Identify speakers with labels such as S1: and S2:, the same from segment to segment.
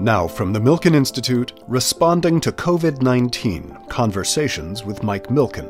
S1: Now, from the Milken Institute, responding to COVID 19 Conversations with Mike Milken.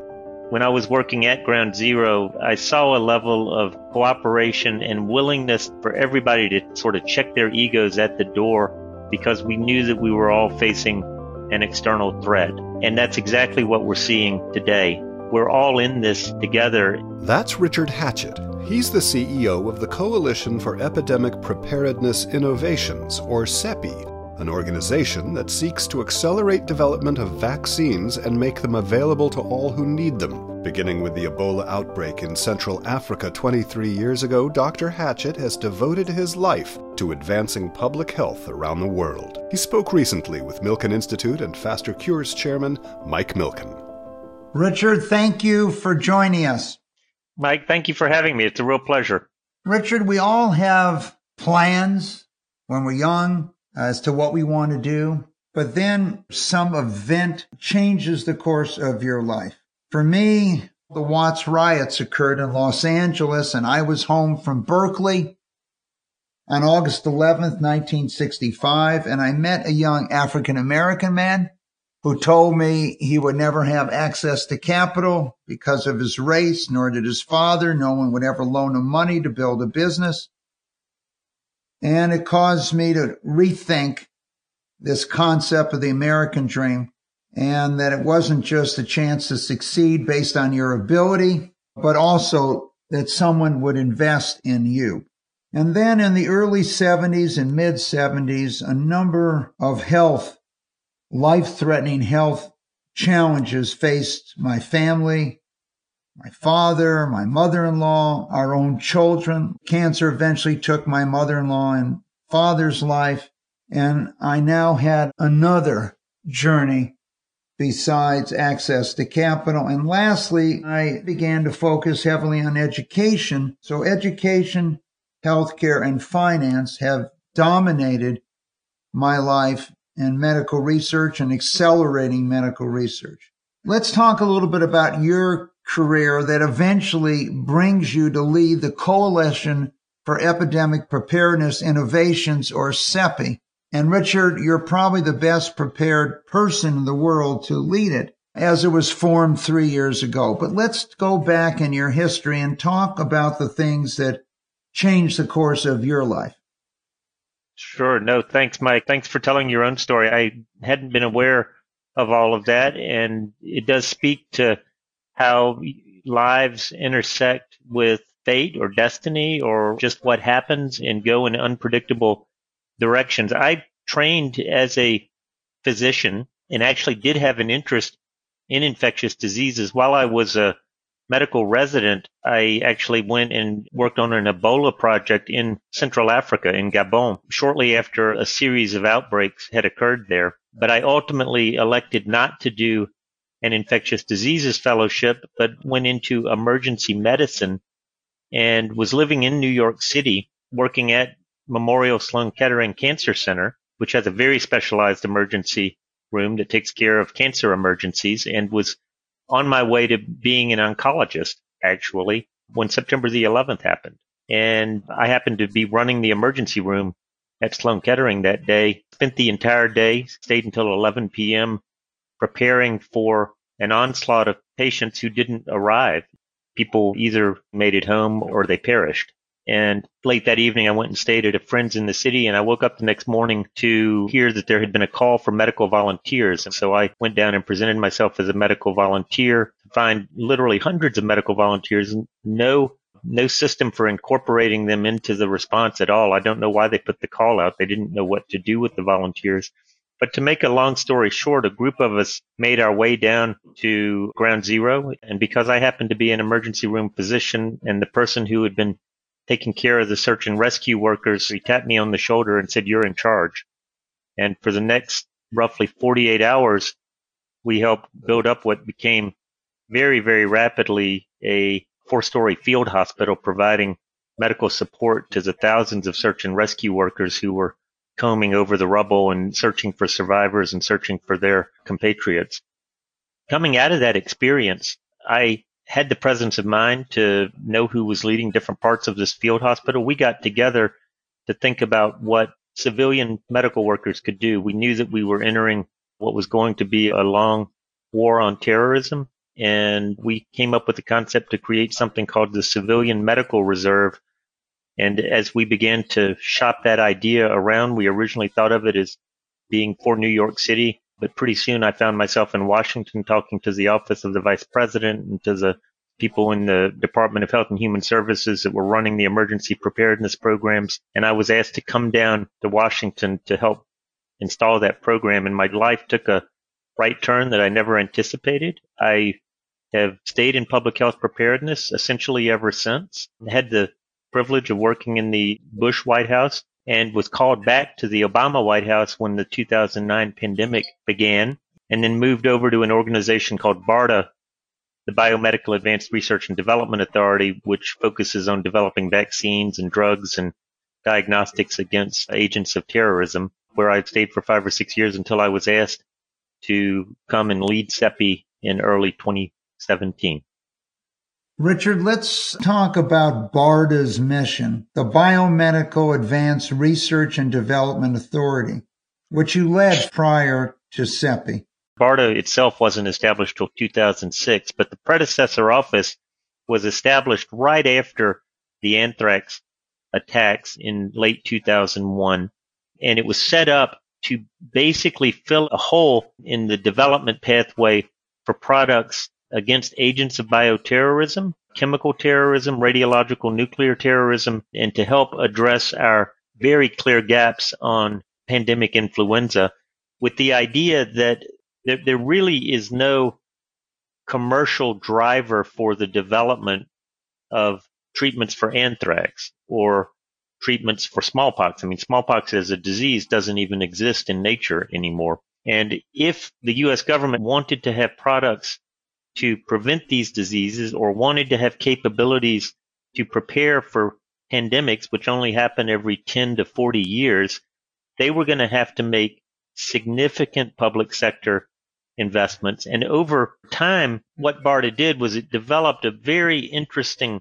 S2: When I was working at Ground Zero, I saw a level of cooperation and willingness for everybody to sort of check their egos at the door because we knew that we were all facing an external threat. And that's exactly what we're seeing today. We're all in this together.
S1: That's Richard Hatchett. He's the CEO of the Coalition for Epidemic Preparedness Innovations, or CEPI, an organization that seeks to accelerate development of vaccines and make them available to all who need them. Beginning with the Ebola outbreak in Central Africa 23 years ago, Dr. Hatchett has devoted his life to advancing public health around the world. He spoke recently with Milken Institute and Faster Cures chairman Mike Milken.
S3: Richard, thank you for joining us.
S2: Mike, thank you for having me. It's a real pleasure.
S3: Richard, we all have plans when we're young as to what we want to do, but then some event changes the course of your life. For me, the Watts riots occurred in Los Angeles and I was home from Berkeley on August 11th, 1965, and I met a young African American man who told me he would never have access to capital because of his race, nor did his father. No one would ever loan him money to build a business. And it caused me to rethink this concept of the American dream and that it wasn't just a chance to succeed based on your ability, but also that someone would invest in you. And then in the early 70s and mid 70s, a number of health, life threatening health challenges faced my family, my father, my mother-in-law, our own children. Cancer eventually took my mother-in-law and father's life. And I now had another journey besides access to capital. And lastly, I began to focus heavily on education. So education, healthcare, and finance have dominated my life and medical research and accelerating medical research. Let's talk a little bit about your career that eventually brings you to lead the Coalition for Epidemic Preparedness Innovations or CEPI. And Richard, you're probably the best prepared person in the world to lead it as it was formed three years ago. But let's go back in your history and talk about the things that changed the course of your life.
S2: Sure. No, thanks, Mike. Thanks for telling your own story. I hadn't been aware of all of that. And it does speak to how lives intersect with fate or destiny or just what happens and go in unpredictable directions. I trained as a physician and actually did have an interest in infectious diseases. While I was a medical resident, I actually went and worked on an Ebola project in Central Africa, in Gabon, shortly after a series of outbreaks had occurred there. But I ultimately elected not to do an infectious diseases fellowship, but went into emergency medicine and was living in New York City working at Memorial Sloan Kettering Cancer Center, which has a very specialized emergency room that takes care of cancer emergencies and was on my way to being an oncologist actually when September the 11th happened. And I happened to be running the emergency room at Sloan Kettering that day, spent the entire day, stayed until 11 p.m preparing for an onslaught of patients who didn't arrive. People either made it home or they perished. And late that evening, I went and stayed at a friend's in the city and I woke up the next morning to hear that there had been a call for medical volunteers. And so I went down and presented myself as a medical volunteer to find literally hundreds of medical volunteers and no, no system for incorporating them into the response at all. I don't know why they put the call out. They didn't know what to do with the volunteers. But to make a long story short, a group of us made our way down to ground zero. And because I happened to be an emergency room physician and the person who had been taking care of the search and rescue workers, he tapped me on the shoulder and said, you're in charge. And for the next roughly 48 hours, we helped build up what became very, very rapidly a four story field hospital providing medical support to the thousands of search and rescue workers who were combing over the rubble and searching for survivors and searching for their compatriots. Coming out of that experience, I had the presence of mind to know who was leading different parts of this field hospital. We got together to think about what civilian medical workers could do. We knew that we were entering what was going to be a long war on terrorism. And we came up with the concept to create something called the Civilian Medical Reserve. And as we began to shop that idea around, we originally thought of it as being for New York City. But pretty soon I found myself in Washington talking to the office of the vice president and to the people in the Department of Health and Human Services that were running the emergency preparedness programs. And I was asked to come down to Washington to help install that program. And my life took a right turn that I never anticipated. I have stayed in public health preparedness essentially ever since. I had the privilege of working in the Bush White House and was called back to the Obama White House when the 2009 pandemic began and then moved over to an organization called BARDA, the Biomedical Advanced Research and Development Authority, which focuses on developing vaccines and drugs and diagnostics against agents of terrorism, where I stayed for five or six years until I was asked to come and lead CEPI in early 2017.
S3: Richard, let's talk about BARDA's mission, the Biomedical Advanced Research and Development Authority, which you led prior to CEPI.
S2: BARDA itself wasn't established till 2006, but the predecessor office was established right after the anthrax attacks in late 2001. And it was set up to basically fill a hole in the development pathway for products against agents of bioterrorism, chemical terrorism, radiological nuclear terrorism, and to help address our very clear gaps on pandemic influenza with the idea that there, there really is no commercial driver for the development of treatments for anthrax or treatments for smallpox. I mean, smallpox as a disease doesn't even exist in nature anymore. And if the U.S. government wanted to have products to prevent these diseases or wanted to have capabilities to prepare for pandemics, which only happen every 10 to 40 years, they were going to have to make significant public sector investments. And over time, what BARDA did was it developed a very interesting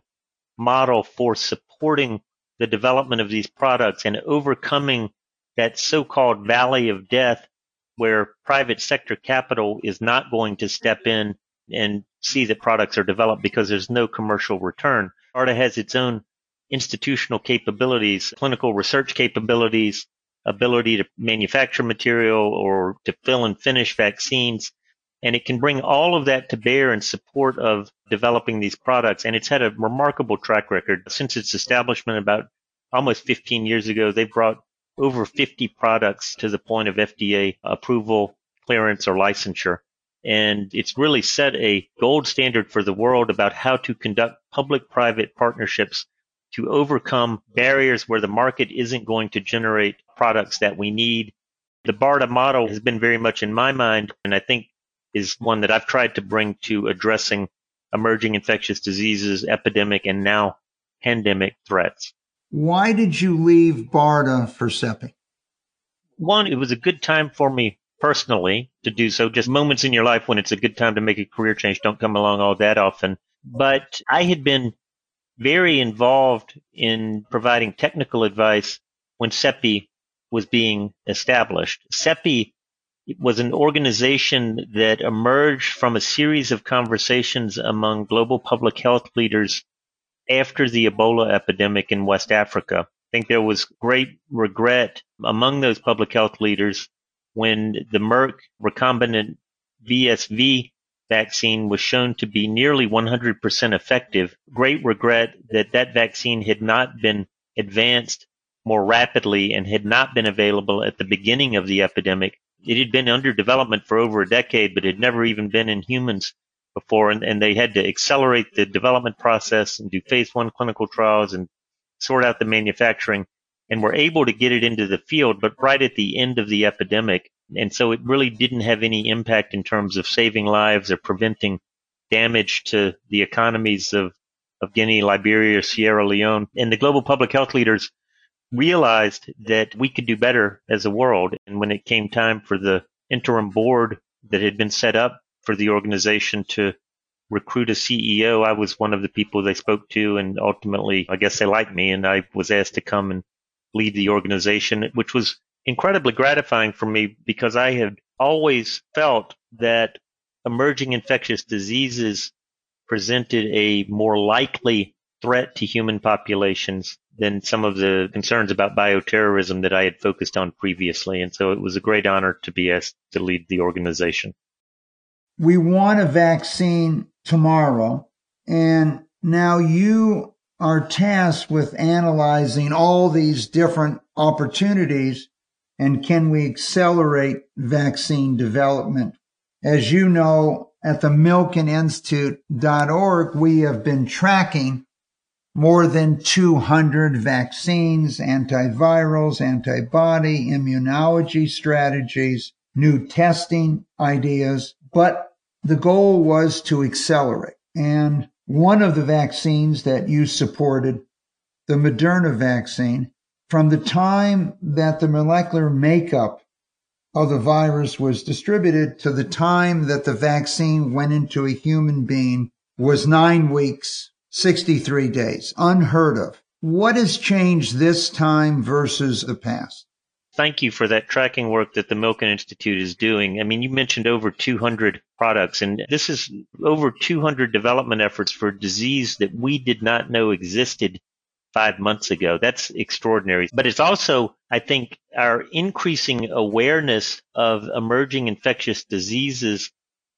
S2: model for supporting the development of these products and overcoming that so-called valley of death where private sector capital is not going to step in and see that products are developed because there's no commercial return. BARDA has its own institutional capabilities, clinical research capabilities, ability to manufacture material or to fill and finish vaccines. And it can bring all of that to bear in support of developing these products. And it's had a remarkable track record since its establishment about almost 15 years ago. They've brought over 50 products to the point of FDA approval, clearance, or licensure. And it's really set a gold standard for the world about how to conduct public private partnerships to overcome barriers where the market isn't going to generate products that we need. The BARDA model has been very much in my mind, and I think is one that I've tried to bring to addressing emerging infectious diseases, epidemic, and now pandemic threats.
S3: Why did you leave BARDA for CEPI?
S2: One, it was a good time for me personally to do so. Just moments in your life when it's a good time to make a career change don't come along all that often. But I had been very involved in providing technical advice when CEPI was being established. CEPI was an organization that emerged from a series of conversations among global public health leaders after the Ebola epidemic in West Africa. I think there was great regret among those public health leaders when the Merck recombinant VSV vaccine was shown to be nearly 100% effective. Great regret that that vaccine had not been advanced more rapidly and had not been available at the beginning of the epidemic. It had been under development for over a decade, but had never even been in humans before. And, and they had to accelerate the development process and do phase one clinical trials and sort out the manufacturing and were able to get it into the field, but right at the end of the epidemic. And so it really didn't have any impact in terms of saving lives or preventing damage to the economies of, of Guinea, Liberia, Sierra Leone. And the global public health leaders realized that we could do better as a world. And when it came time for the interim board that had been set up for the organization to recruit a CEO, I was one of the people they spoke to. And ultimately, I guess they liked me and I was asked to come and lead the organization, which was incredibly gratifying for me because I had always felt that emerging infectious diseases presented a more likely threat to human populations than some of the concerns about bioterrorism that I had focused on previously. And so it was a great honor to be asked to lead the organization.
S3: We want a vaccine tomorrow. And now you are tasked with analyzing all these different opportunities and can we accelerate vaccine development? As you know, at the milkeninstitute.org, we have been tracking more than 200 vaccines, antivirals, antibody, immunology strategies, new testing ideas, but the goal was to accelerate. And one of the vaccines that you supported, the Moderna vaccine, from the time that the molecular makeup of the virus was distributed to the time that the vaccine went into a human being was nine weeks 63 days, unheard of. What has changed this time versus the past?
S2: Thank you for that tracking work that the Milken Institute is doing. I mean, you mentioned over 200 products, and this is over 200 development efforts for disease that we did not know existed five months ago. That's extraordinary. But it's also, I think, our increasing awareness of emerging infectious diseases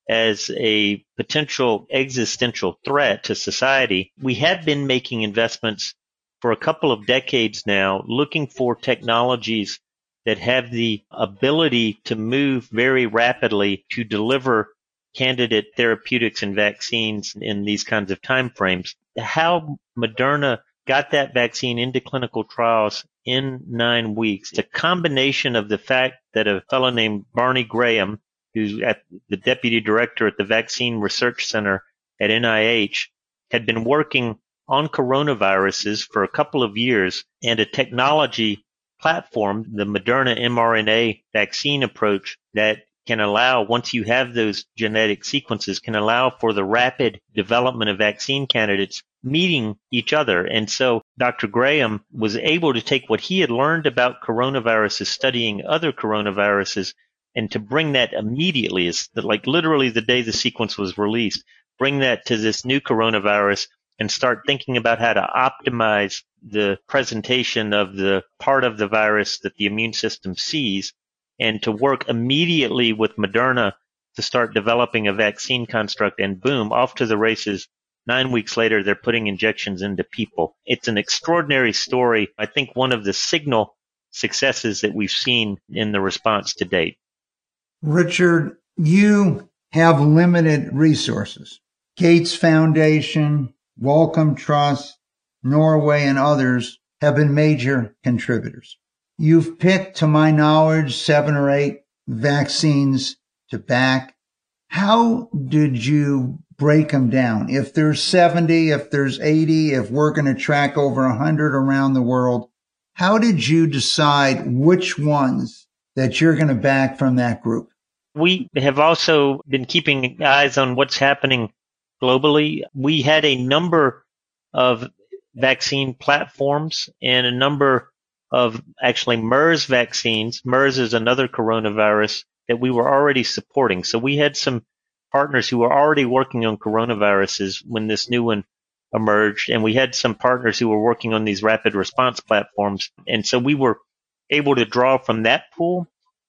S2: as a potential existential threat to society, we have been making investments for a couple of decades now, looking for technologies that have the ability to move very rapidly to deliver candidate therapeutics and vaccines in these kinds of timeframes. How Moderna got that vaccine into clinical trials in nine weeks. It's a combination of the fact that a fellow named Barney Graham, who's at the deputy director at the Vaccine Research Center at NIH, had been working on coronaviruses for a couple of years and a technology platform, the Moderna mRNA vaccine approach that can allow, once you have those genetic sequences, can allow for the rapid development of vaccine candidates meeting each other. And so Dr. Graham was able to take what he had learned about coronaviruses, studying other coronaviruses, and to bring that immediately like literally the day the sequence was released, bring that to this new coronavirus and start thinking about how to optimize the presentation of the part of the virus that the immune system sees and to work immediately with Moderna to start developing a vaccine construct and boom, off to the races. Nine weeks later, they're putting injections into people. It's an extraordinary story. I think one of the signal successes that we've seen in the response to date.
S3: Richard, you have limited resources. Gates Foundation, Wellcome Trust, Norway, and others have been major contributors. You've picked, to my knowledge, seven or eight vaccines to back. How did you break them down? If there's 70, if there's 80, if we're going to track over 100 around the world, how did you decide which ones that you're going to back from that group?
S2: We have also been keeping eyes on what's happening globally. We had a number of vaccine platforms and a number of actually MERS vaccines. MERS is another coronavirus that we were already supporting. So we had some partners who were already working on coronaviruses when this new one emerged. And we had some partners who were working on these rapid response platforms. And so we were able to draw from that pool.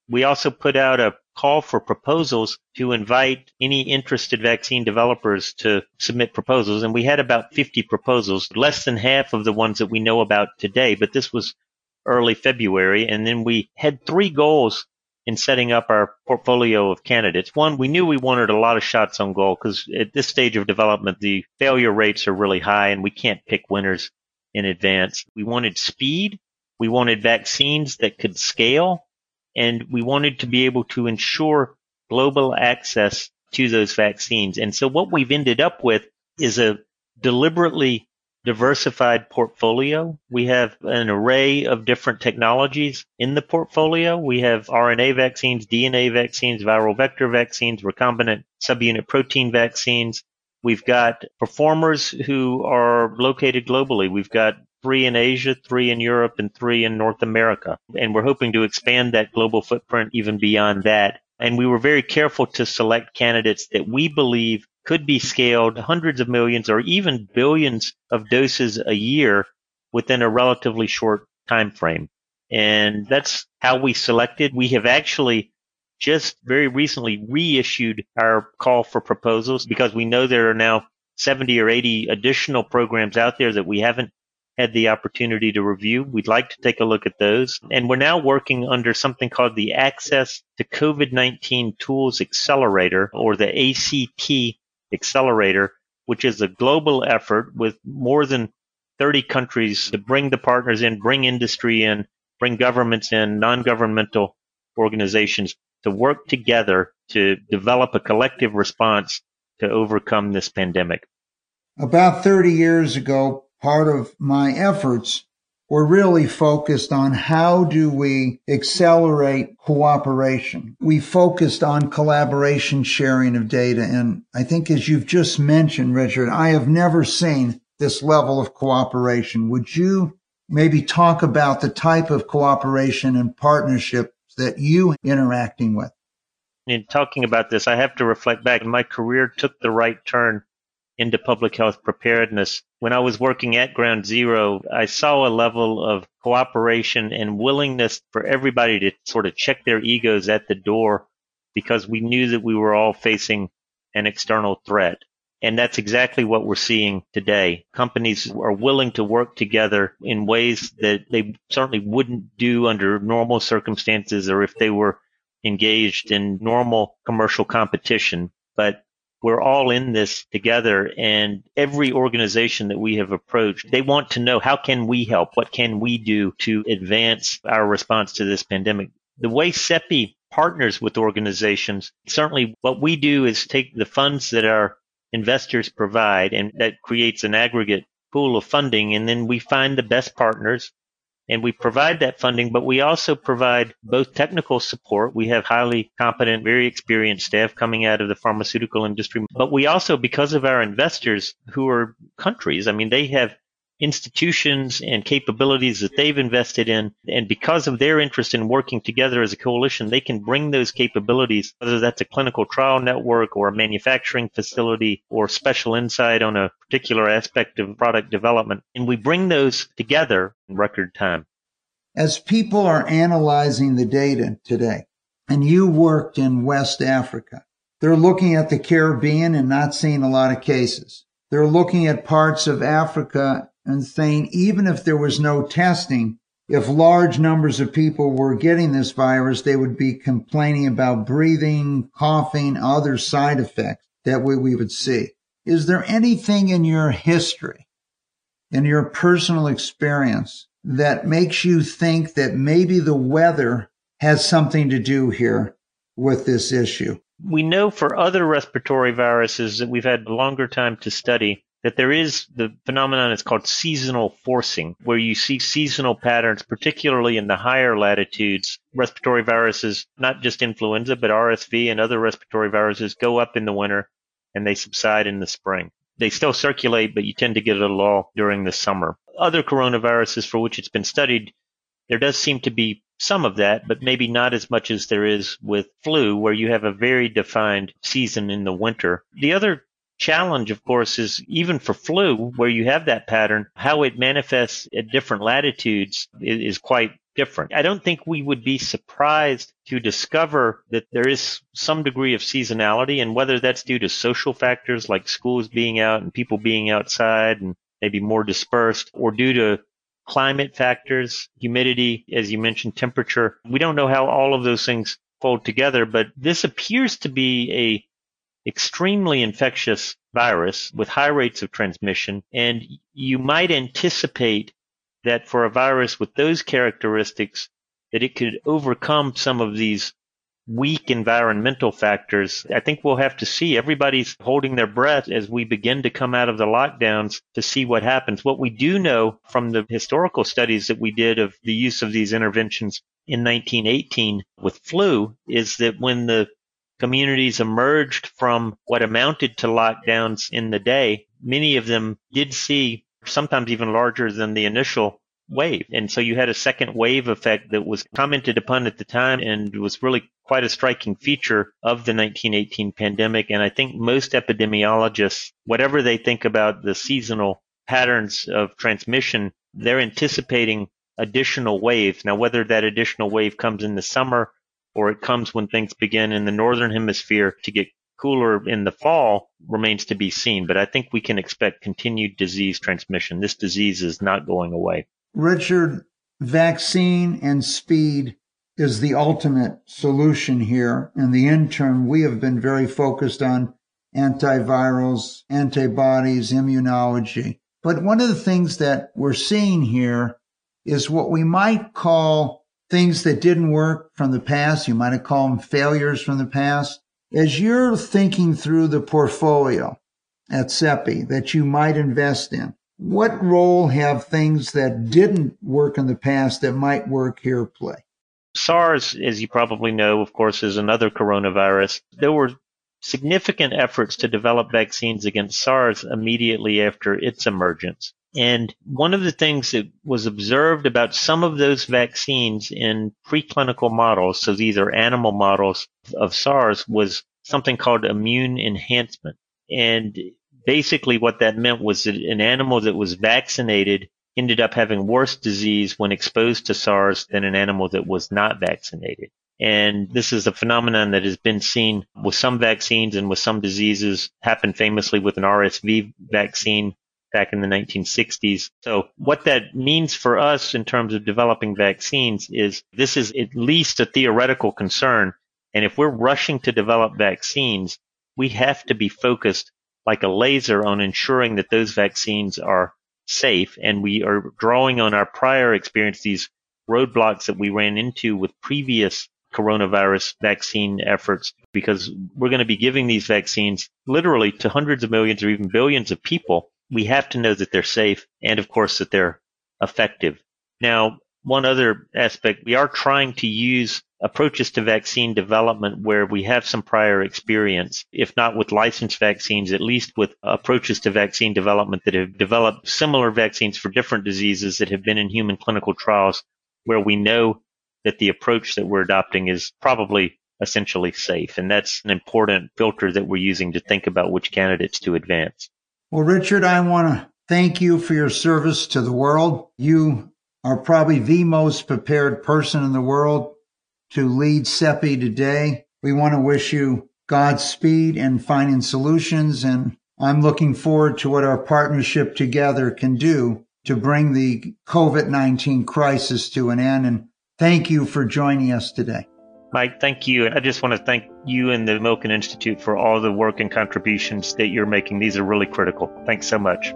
S2: We also put out a call for proposals to invite any interested vaccine developers to submit proposals. And we had about 50 proposals, less than half of the ones that we know about today, but this was early February. And then we had three goals in setting up our portfolio of candidates. One, we knew we wanted a lot of shots on goal because at this stage of development, the failure rates are really high and we can't pick winners in advance. We wanted speed. We wanted vaccines that could scale and we wanted to be able to ensure global access to those vaccines. And so what we've ended up with is a deliberately diversified portfolio. We have an array of different technologies in the portfolio. We have RNA vaccines, DNA vaccines, viral vector vaccines, recombinant subunit protein vaccines. We've got performers who are located globally. We've got three in Asia, three in Europe, and three in North America. And we're hoping to expand that global footprint even beyond that. And we were very careful to select candidates that we believe could be scaled hundreds of millions or even billions of doses a year within a relatively short time frame. And that's how we selected. We have actually just very recently reissued our call for proposals because we know there are now 70 or 80 additional programs out there that we haven't had the opportunity to review. We'd like to take a look at those. And we're now working under something called the Access to COVID-19 Tools Accelerator or the ACT Accelerator, which is a global effort with more than 30 countries to bring the partners in, bring industry in, bring governments in, non-governmental organizations to work together to develop a collective response to overcome this pandemic.
S3: About 30 years ago, part of my efforts were really focused on how do we accelerate cooperation. We focused on collaboration sharing of data. And I think as you've just mentioned, Richard, I have never seen this level of cooperation. Would you maybe talk about the type of cooperation and partnership that you interacting with?
S2: In talking about this, I have to reflect back. My career took the right turn into public health preparedness. When I was working at Ground Zero, I saw a level of cooperation and willingness for everybody to sort of check their egos at the door because we knew that we were all facing an external threat. And that's exactly what we're seeing today. Companies are willing to work together in ways that they certainly wouldn't do under normal circumstances or if they were engaged in normal commercial competition. But we're all in this together and every organization that we have approached, they want to know how can we help? What can we do to advance our response to this pandemic? The way CEPI partners with organizations, certainly what we do is take the funds that our investors provide, and that creates an aggregate pool of funding. And then we find the best partners and we provide that funding, but we also provide both technical support. We have highly competent, very experienced staff coming out of the pharmaceutical industry, but we also, because of our investors who are countries, I mean, they have institutions and capabilities that they've invested in. And because of their interest in working together as a coalition, they can bring those capabilities, whether that's a clinical trial network or a manufacturing facility or special insight on a particular aspect of product development. And we bring those together in record time.
S3: As people are analyzing the data today, and you worked in West Africa, they're looking at the Caribbean and not seeing a lot of cases. They're looking at parts of Africa and saying even if there was no testing, if large numbers of people were getting this virus, they would be complaining about breathing, coughing, other side effects that we, we would see. Is there anything in your history, in your personal experience, that makes you think that maybe the weather has something to do here with this issue?
S2: We know for other respiratory viruses that we've had longer time to study that there is the phenomenon is called seasonal forcing, where you see seasonal patterns, particularly in the higher latitudes. Respiratory viruses, not just influenza, but RSV and other respiratory viruses go up in the winter and they subside in the spring. They still circulate, but you tend to get a lull during the summer. Other coronaviruses for which it's been studied, there does seem to be some of that, but maybe not as much as there is with flu, where you have a very defined season in the winter. The other challenge, of course, is even for flu, where you have that pattern, how it manifests at different latitudes is, quite different. I don't think we would be surprised to discover that there is some degree of seasonality and whether that's due to social factors like schools being out and people being outside and maybe more dispersed or due to climate factors, humidity, as you mentioned, temperature. We don't know how all of those things fold together, but this appears to be a extremely infectious virus with high rates of transmission. And you might anticipate that for a virus with those characteristics, that it could overcome some of these weak environmental factors. I think we'll have to see. Everybody's holding their breath as we begin to come out of the lockdowns to see what happens. What we do know from the historical studies that we did of the use of these interventions in 1918 with flu is that when the communities emerged from what amounted to lockdowns in the day, many of them did see sometimes even larger than the initial wave. And so you had a second wave effect that was commented upon at the time and was really quite a striking feature of the 1918 pandemic. And I think most epidemiologists, whatever they think about the seasonal patterns of transmission, they're anticipating additional waves. Now, whether that additional wave comes in the summer or it comes when things begin in the northern hemisphere to get cooler in the fall remains to be seen. But I think we can expect continued disease transmission. This disease is not going away.
S3: Richard, vaccine and speed is the ultimate solution here. In the interim, we have been very focused on antivirals, antibodies, immunology. But one of the things that we're seeing here is what we might call things that didn't work from the past. You might have called them failures from the past. As you're thinking through the portfolio at CEPI that you might invest in, what role have things that didn't work in the past that might work here play?
S2: SARS, as you probably know, of course, is another coronavirus. There were significant efforts to develop vaccines against SARS immediately after its emergence. And one of the things that was observed about some of those vaccines in preclinical models, so these are animal models of SARS, was something called immune enhancement. And basically what that meant was that an animal that was vaccinated ended up having worse disease when exposed to SARS than an animal that was not vaccinated. And this is a phenomenon that has been seen with some vaccines and with some diseases, happened famously with an RSV vaccine back in the 1960s. So what that means for us in terms of developing vaccines is this is at least a theoretical concern. And if we're rushing to develop vaccines, we have to be focused like a laser on ensuring that those vaccines are safe. And we are drawing on our prior experience, these roadblocks that we ran into with previous coronavirus vaccine efforts because we're going to be giving these vaccines literally to hundreds of millions or even billions of people. We have to know that they're safe and of course that they're effective. Now, one other aspect, we are trying to use approaches to vaccine development where we have some prior experience, if not with licensed vaccines, at least with approaches to vaccine development that have developed similar vaccines for different diseases that have been in human clinical trials where we know that the approach that we're adopting is probably essentially safe. And that's an important filter that we're using to think about which candidates to advance.
S3: Well, Richard, I want to thank you for your service to the world. You are probably the most prepared person in the world to lead CEPI today. We want to wish you Godspeed in finding solutions. And I'm looking forward to what our partnership together can do to bring the COVID-19 crisis to an end. And thank you for joining us today.
S2: Mike, thank you. And I just want to thank you and the Milken Institute for all the work and contributions that you're making. These are really critical. Thanks so much.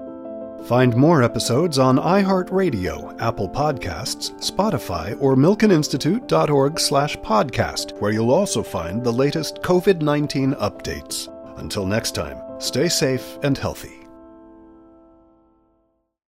S1: Find more episodes on iHeartRadio, Apple Podcasts, Spotify, or milkeninstitute.org slash podcast, where you'll also find the latest COVID-19 updates. Until next time, stay safe and healthy.